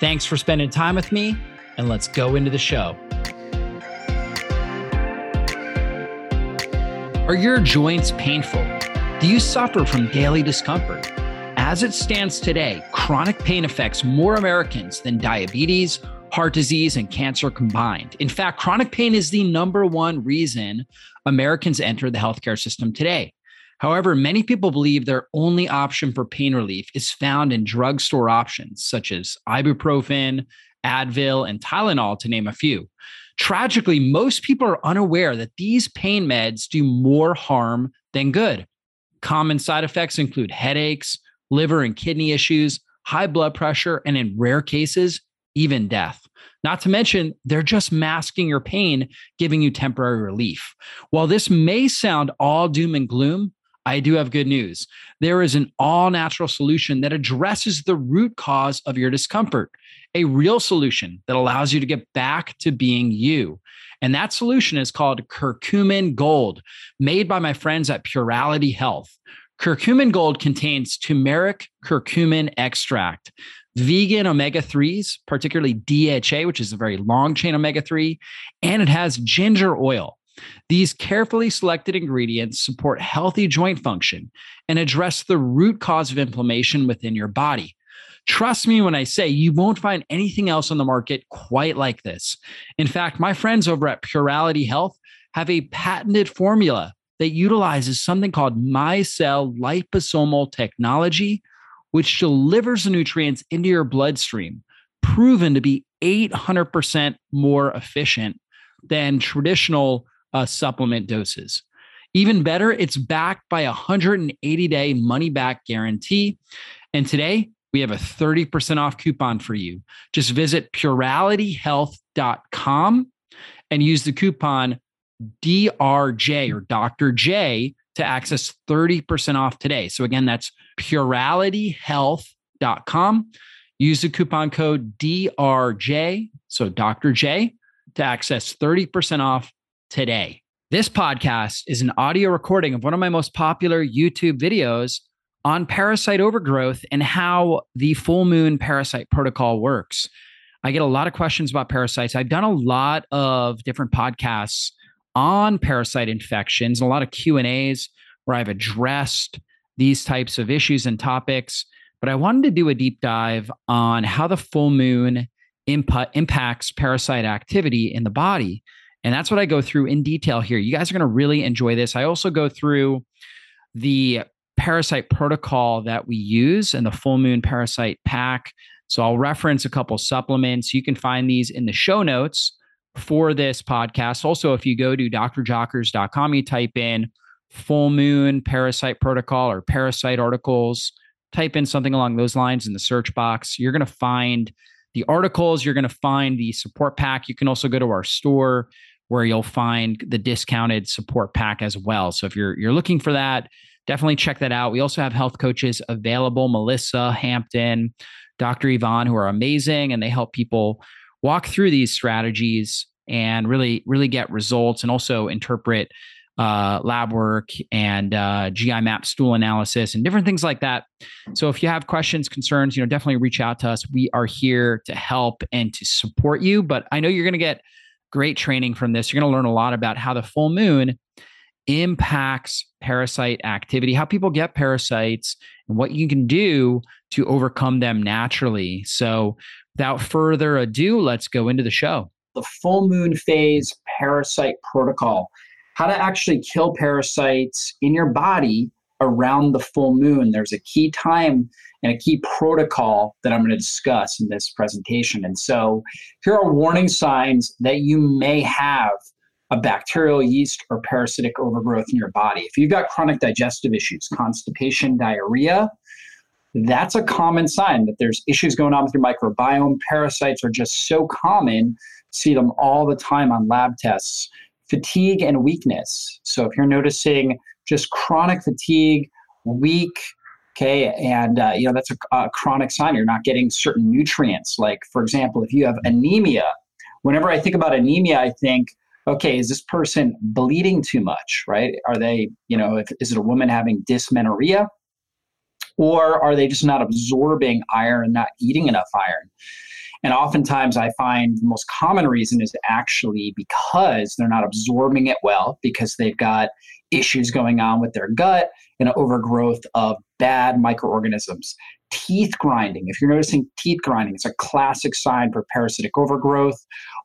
Thanks for spending time with me, and let's go into the show. Are your joints painful? Do you suffer from daily discomfort? As it stands today, chronic pain affects more Americans than diabetes, heart disease, and cancer combined. In fact, chronic pain is the number one reason Americans enter the healthcare system today. However, many people believe their only option for pain relief is found in drugstore options such as ibuprofen, Advil, and Tylenol, to name a few. Tragically, most people are unaware that these pain meds do more harm than good. Common side effects include headaches, liver and kidney issues, high blood pressure, and in rare cases, even death. Not to mention, they're just masking your pain, giving you temporary relief. While this may sound all doom and gloom, I do have good news. There is an all natural solution that addresses the root cause of your discomfort, a real solution that allows you to get back to being you. And that solution is called Curcumin Gold, made by my friends at Purality Health. Curcumin Gold contains turmeric curcumin extract, vegan omega 3s, particularly DHA, which is a very long chain omega 3, and it has ginger oil. These carefully selected ingredients support healthy joint function and address the root cause of inflammation within your body. Trust me when I say you won't find anything else on the market quite like this. In fact, my friends over at Purality Health have a patented formula that utilizes something called micelle liposomal technology, which delivers the nutrients into your bloodstream, proven to be 800% more efficient than traditional uh, supplement doses. Even better, it's backed by a 180 day money back guarantee. And today, we have a 30% off coupon for you. Just visit puralityhealth.com and use the coupon DRJ or Dr. J to access 30% off today. So again, that's puralityhealth.com. Use the coupon code DRJ, so Dr. J, to access 30% off today. This podcast is an audio recording of one of my most popular YouTube videos on parasite overgrowth and how the full moon parasite protocol works. I get a lot of questions about parasites. I've done a lot of different podcasts on parasite infections, and a lot of Q&As where I've addressed these types of issues and topics, but I wanted to do a deep dive on how the full moon imp- impacts parasite activity in the body. And that's what I go through in detail here. You guys are going to really enjoy this. I also go through the parasite protocol that we use and the full moon parasite pack. So I'll reference a couple supplements. You can find these in the show notes for this podcast. Also, if you go to drjockers.com, you type in full moon parasite protocol or parasite articles, type in something along those lines in the search box. You're going to find the articles, you're going to find the support pack. You can also go to our store where you'll find the discounted support pack as well. So if you're you're looking for that, definitely check that out. We also have health coaches available, Melissa Hampton, Dr. Yvonne, who are amazing and they help people walk through these strategies and really really get results and also interpret uh, lab work and uh, GI map stool analysis and different things like that. So if you have questions, concerns, you know, definitely reach out to us. We are here to help and to support you. But I know you're going to get great training from this. You're going to learn a lot about how the full moon impacts parasite activity, how people get parasites, and what you can do to overcome them naturally. So without further ado, let's go into the show. The full moon phase parasite protocol how to actually kill parasites in your body around the full moon. There's a key time and a key protocol that I'm going to discuss in this presentation. And so here are warning signs that you may have a bacterial yeast or parasitic overgrowth in your body. If you've got chronic digestive issues, constipation, diarrhea, that's a common sign that there's issues going on with your microbiome. Parasites are just so common, see them all the time on lab tests. Fatigue and weakness. So if you're noticing just chronic fatigue, weak, okay, and uh, you know that's a, a chronic sign you're not getting certain nutrients. Like for example, if you have anemia, whenever I think about anemia, I think okay, is this person bleeding too much, right? Are they, you know, if, is it a woman having dysmenorrhea? Or are they just not absorbing iron, not eating enough iron? And oftentimes I find the most common reason is actually because they're not absorbing it well, because they've got issues going on with their gut and overgrowth of bad microorganisms. Teeth grinding, if you're noticing teeth grinding, it's a classic sign for parasitic overgrowth.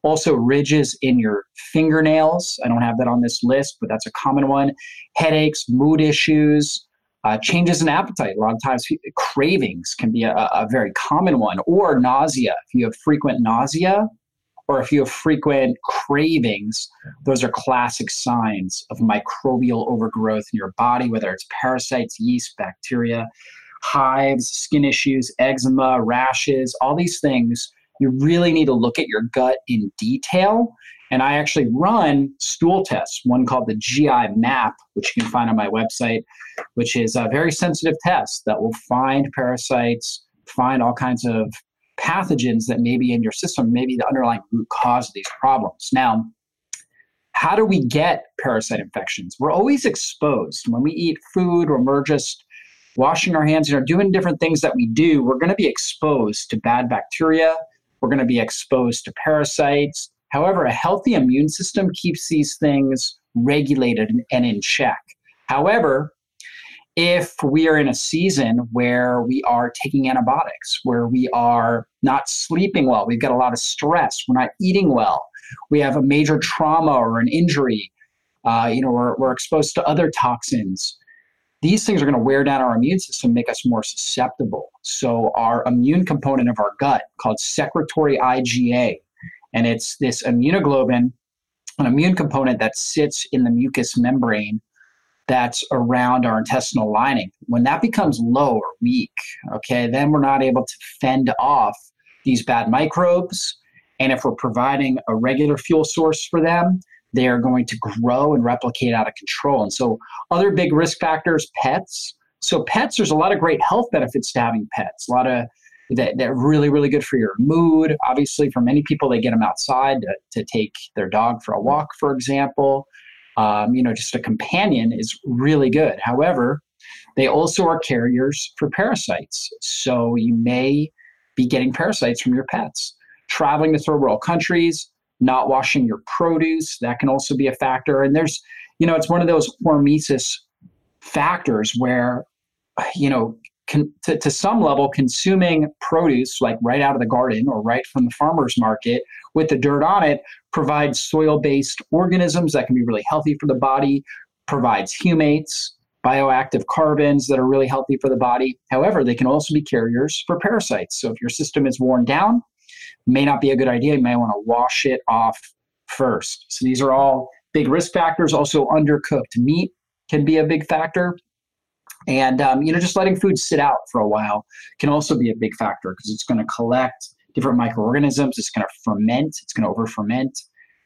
Also, ridges in your fingernails. I don't have that on this list, but that's a common one. Headaches, mood issues, uh, changes in appetite. A lot of times, cravings can be a, a very common one, or nausea. If you have frequent nausea, or if you have frequent cravings, those are classic signs of microbial overgrowth in your body, whether it's parasites, yeast, bacteria, hives, skin issues, eczema, rashes, all these things. You really need to look at your gut in detail. And I actually run stool tests, one called the GI map, which you can find on my website, which is a very sensitive test that will find parasites, find all kinds of pathogens that may be in your system, maybe the underlying root cause of these problems. Now, how do we get parasite infections? We're always exposed. When we eat food or we're just washing our hands, you know, doing different things that we do, we're going to be exposed to bad bacteria. We're going to be exposed to parasites. However, a healthy immune system keeps these things regulated and in check. However, if we are in a season where we are taking antibiotics, where we are not sleeping well, we've got a lot of stress, we're not eating well, we have a major trauma or an injury, uh, you know, we're, we're exposed to other toxins. These things are going to wear down our immune system, make us more susceptible. So, our immune component of our gut, called secretory IgA, and it's this immunoglobulin, an immune component that sits in the mucous membrane that's around our intestinal lining. When that becomes low or weak, okay, then we're not able to fend off these bad microbes. And if we're providing a regular fuel source for them, they are going to grow and replicate out of control. And so, other big risk factors pets. So, pets, there's a lot of great health benefits to having pets. A lot of that, that are really, really good for your mood. Obviously, for many people, they get them outside to, to take their dog for a walk, for example um, you know, just a companion is really good. However, they also are carriers for parasites. So you may be getting parasites from your pets. Traveling to third world countries, not washing your produce, that can also be a factor. And there's, you know, it's one of those hormesis factors where, you know, con- to, to some level, consuming produce like right out of the garden or right from the farmer's market with the dirt on it provides soil based organisms that can be really healthy for the body, provides humates, bioactive carbons that are really healthy for the body. However, they can also be carriers for parasites. So if your system is worn down, may not be a good idea. You may want to wash it off first. So these are all big risk factors. Also, undercooked meat can be a big factor. And um, you know, just letting food sit out for a while can also be a big factor because it's going to collect different microorganisms. It's going to ferment. It's going to over ferment,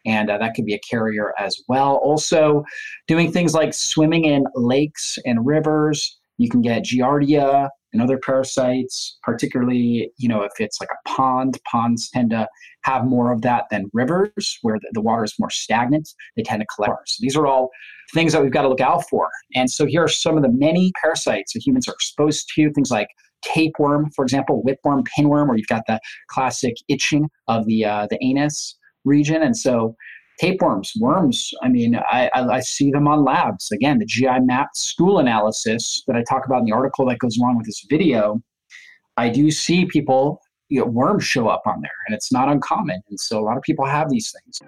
and uh, that could be a carrier as well. Also, doing things like swimming in lakes and rivers. You can get giardia and other parasites, particularly, you know, if it's like a pond. Ponds tend to have more of that than rivers, where the, the water is more stagnant. They tend to collect. So these are all things that we've got to look out for. And so here are some of the many parasites that humans are exposed to, things like tapeworm, for example, whipworm, pinworm, where you've got the classic itching of the uh, the anus region. And so tapeworms, worms, I mean, I, I, I, see them on labs. Again, the GI map stool analysis that I talk about in the article that goes along with this video, I do see people, you know, worms show up on there, and it's not uncommon. And so a lot of people have these things.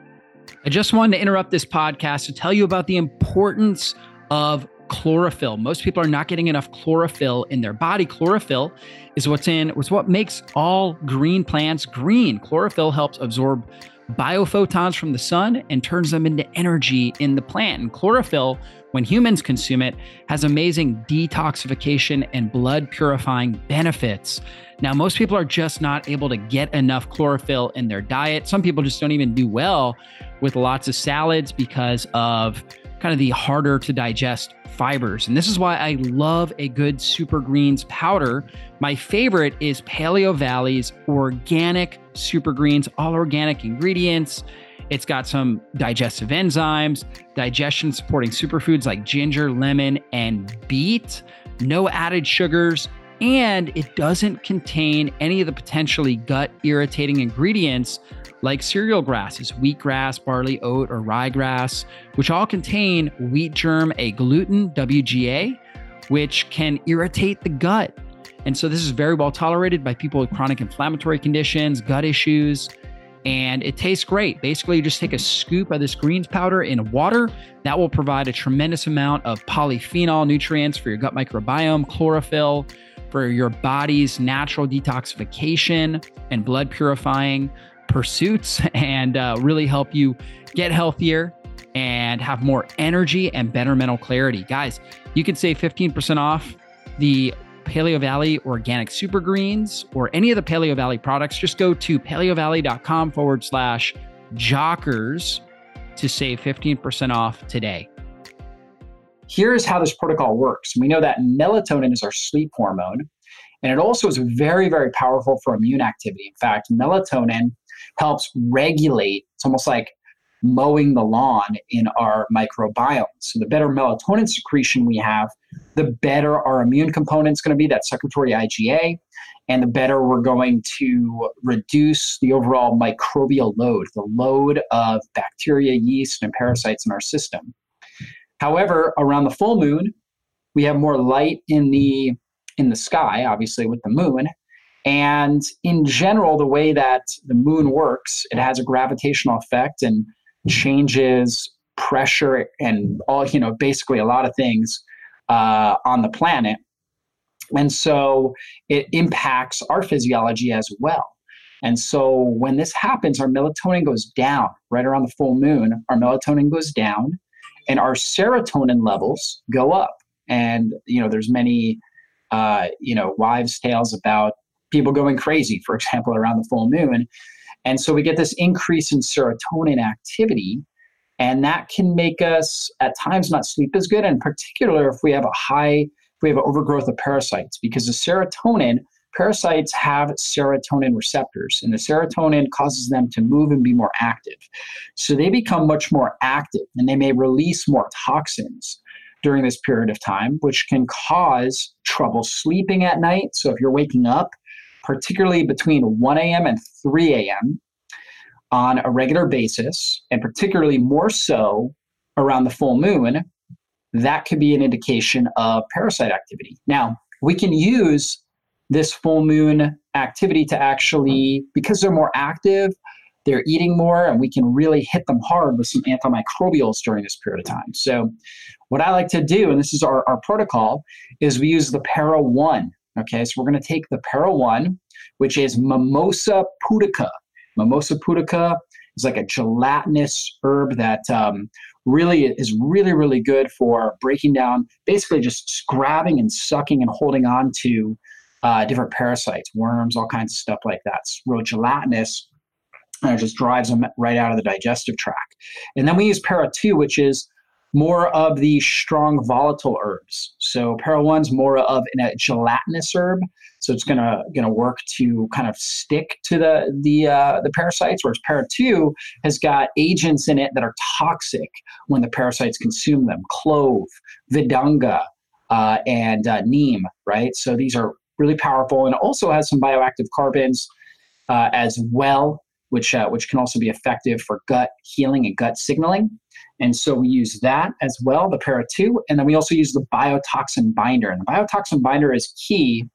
I just wanted to interrupt this podcast to tell you about the importance of chlorophyll. Most people are not getting enough chlorophyll in their body. Chlorophyll is what's in, it's what makes all green plants green. Chlorophyll helps absorb biophotons from the sun and turns them into energy in the plant. And chlorophyll, when humans consume it, has amazing detoxification and blood purifying benefits. Now, most people are just not able to get enough chlorophyll in their diet. Some people just don't even do well with lots of salads because of kind of the harder to digest fibers. And this is why I love a good super greens powder. My favorite is Paleovalley's organic super greens, all organic ingredients. It's got some digestive enzymes, digestion supporting superfoods like ginger, lemon, and beet, no added sugars, and it doesn't contain any of the potentially gut irritating ingredients like cereal grasses, wheatgrass, barley, oat, or ryegrass, which all contain wheat germ, agglutinin, WGA, which can irritate the gut. And so this is very well tolerated by people with chronic inflammatory conditions, gut issues, and it tastes great. Basically, you just take a scoop of this greens powder in water. That will provide a tremendous amount of polyphenol nutrients for your gut microbiome, chlorophyll, for your body's natural detoxification and blood purifying pursuits and uh, really help you get healthier and have more energy and better mental clarity. Guys, you can save 15% off the Paleovalley organic super greens or any of the Paleovalley products. Just go to paleovalley.com forward slash jockers to save 15% off today. Here's how this protocol works. We know that melatonin is our sleep hormone, and it also is very, very powerful for immune activity. In fact, melatonin helps regulate, it's almost like mowing the lawn in our microbiome. So the better melatonin secretion we have, the better our immune component is going to be, that secretory IgA, and the better we're going to reduce the overall microbial load, the load of bacteria, yeast, and parasites in our system. However, around the full moon, we have more light in the in the sky, obviously with the moon, and in general, the way that the moon works, it has a gravitational effect and changes pressure and all, you know, basically a lot of things uh, on the planet. And so it impacts our physiology as well. And so when this happens, our melatonin goes down right around the full moon. Our melatonin goes down and our serotonin levels go up. And, you know, there's many, uh, you know, wives' tales about people going crazy, for example, around the full moon. And so we get this increase in serotonin activity, and that can make us at times not sleep as good, in particular if we have a high, if we have overgrowth of parasites, because the serotonin, parasites have serotonin receptors, and the serotonin causes them to move and be more active. So they become much more active, and they may release more toxins during this period of time, which can cause trouble sleeping at night. So if you're waking up particularly between 1 a.m. and 3 a.m. on a regular basis, and particularly more so around the full moon, that could be an indication of parasite activity. Now, we can use this full moon activity to actually, because they're more active, they're eating more, and we can really hit them hard with some antimicrobials during this period of time. So, what I like to do, and this is our, our protocol, is we use the Para 1 Okay, so we're going to take the Para 1, which is Mimosa pudica. Mimosa pudica is like a gelatinous herb that um, really is really, really good for breaking down, basically just grabbing and sucking and holding on to uh, different parasites, worms, all kinds of stuff like that. It's real gelatinous. And it just drives them right out of the digestive tract. And then we use Para 2, which is more of the strong volatile herbs. So Para One's more of a gelatinous herb, so it's gonna gonna work to kind of stick to the the uh, the parasites. Whereas Para Two has got agents in it that are toxic when the parasites consume them: clove, vidanga, uh, and uh, neem. Right. So these are really powerful, and also has some bioactive carbons uh, as well, which uh, which can also be effective for gut healing and gut signaling. And so we use that as well, the para 2. And then we also use the biotoxin binder. And the biotoxin binder is key.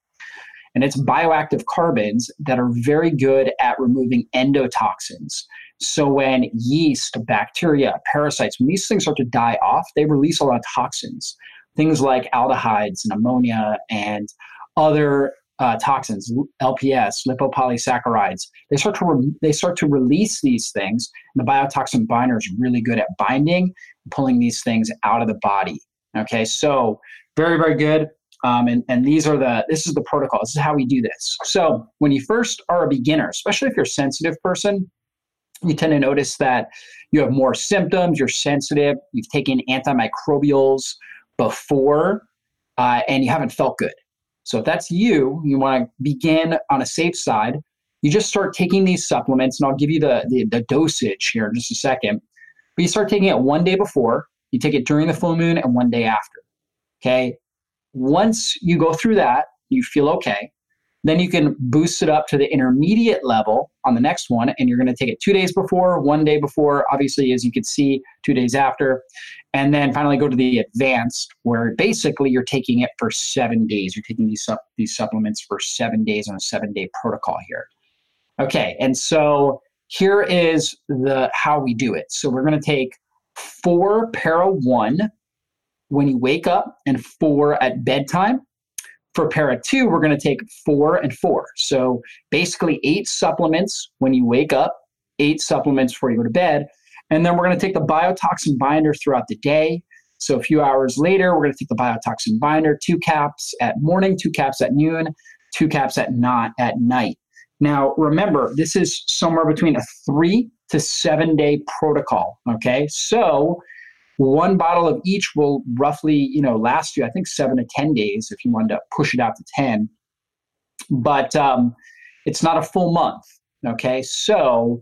And it's bioactive carbons that are very good at removing endotoxins. So when yeast, bacteria, parasites, when these things start to die off, they release a lot of toxins. Things like aldehydes and ammonia and other uh, toxins, LPS, lipopolysaccharides. They start to re- they start to release these things. And the biotoxin binder is really good at binding, pulling these things out of the body. Okay, so very very good. Um, and and these are the this is the protocol. This is how we do this. So when you first are a beginner, especially if you're a sensitive person, you tend to notice that you have more symptoms. You're sensitive. You've taken antimicrobials before, uh, and you haven't felt good. So if that's you, you want to begin on a safe side. You just start taking these supplements, and I'll give you the, the, the dosage here in just a second. But you start taking it one day before, you take it during the full moon, and one day after. Okay. Once you go through that, you feel okay. Then you can boost it up to the intermediate level on the next one, and you're going to take it two days before, one day before, obviously, as you can see, two days after. And then finally go to the advanced, where basically you're taking it for seven days. You're taking these, these supplements for seven days on a seven day protocol here. Okay, and so here is the how we do it. So we're going to take four para one when you wake up and four at bedtime for para two, we're going to take four and four. So basically, eight supplements when you wake up, eight supplements before you go to bed. And then we're going to take the biotoxin binder throughout the day. So a few hours later, we're going to take the biotoxin binder, two caps at morning, two caps at noon, two caps at not at night. Now, remember, this is somewhere between a three to seven day protocol. Okay. So one bottle of each will roughly, you know, last you, I think, seven to 10 days if you wanted to push it out to 10. But um, it's not a full month. Okay. So,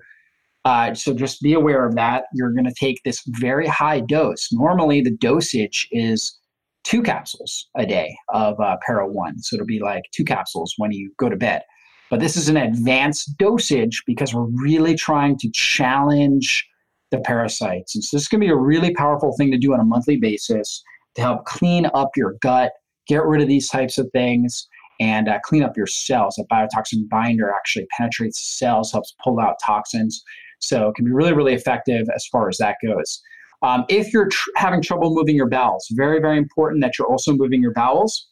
uh, so just be aware of that. You're going to take this very high dose. Normally, the dosage is two capsules a day of uh, Para 1. So it'll be like two capsules when you go to bed. But this is an advanced dosage because we're really trying to challenge the parasites. And so this is going to be a really powerful thing to do on a monthly basis to help clean up your gut, get rid of these types of things, and uh, clean up your cells. A biotoxin binder actually penetrates cells, helps pull out toxins. So it can be really, really effective as far as that goes. Um, if you're tr- having trouble moving your bowels, very, very important that you're also moving your bowels.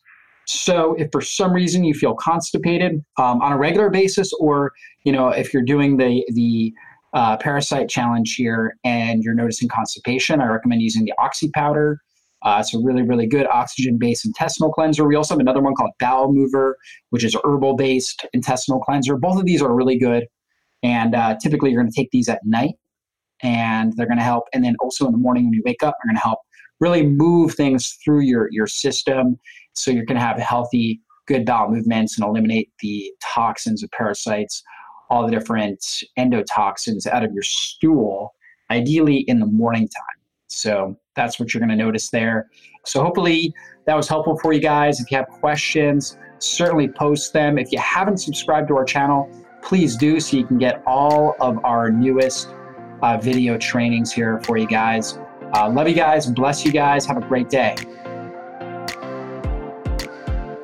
So if for some reason you feel constipated um, on a regular basis, or you know if you're doing the the uh, parasite challenge here and you're noticing constipation, I recommend using the Oxy powder. Uh, it's a really, really good oxygen based intestinal cleanser. We also have another one called Bowel Mover, which is herbal based intestinal cleanser. Both of these are really good. And uh, typically, you're going to take these at night and they're going to help. And then also in the morning when you wake up, they're going to help really move things through your, your system so you're going to have healthy, good bowel movements and eliminate the toxins of parasites all the different endotoxins out of your stool, ideally in the morning time. So that's what you're going to notice there. So hopefully that was helpful for you guys. If you have questions, certainly post them. If you haven't subscribed to our channel, please do so you can get all of our newest uh, video trainings here for you guys. Uh, love you guys. Bless you guys. Have a great day.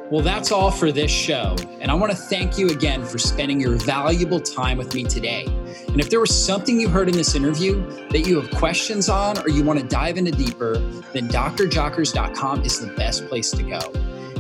Well, that's all for this show. And I want to thank you again for spending your valuable time with me today. And if there was something you heard in this interview that you have questions on or you want to dive into deeper, then drjockers.com is the best place to go.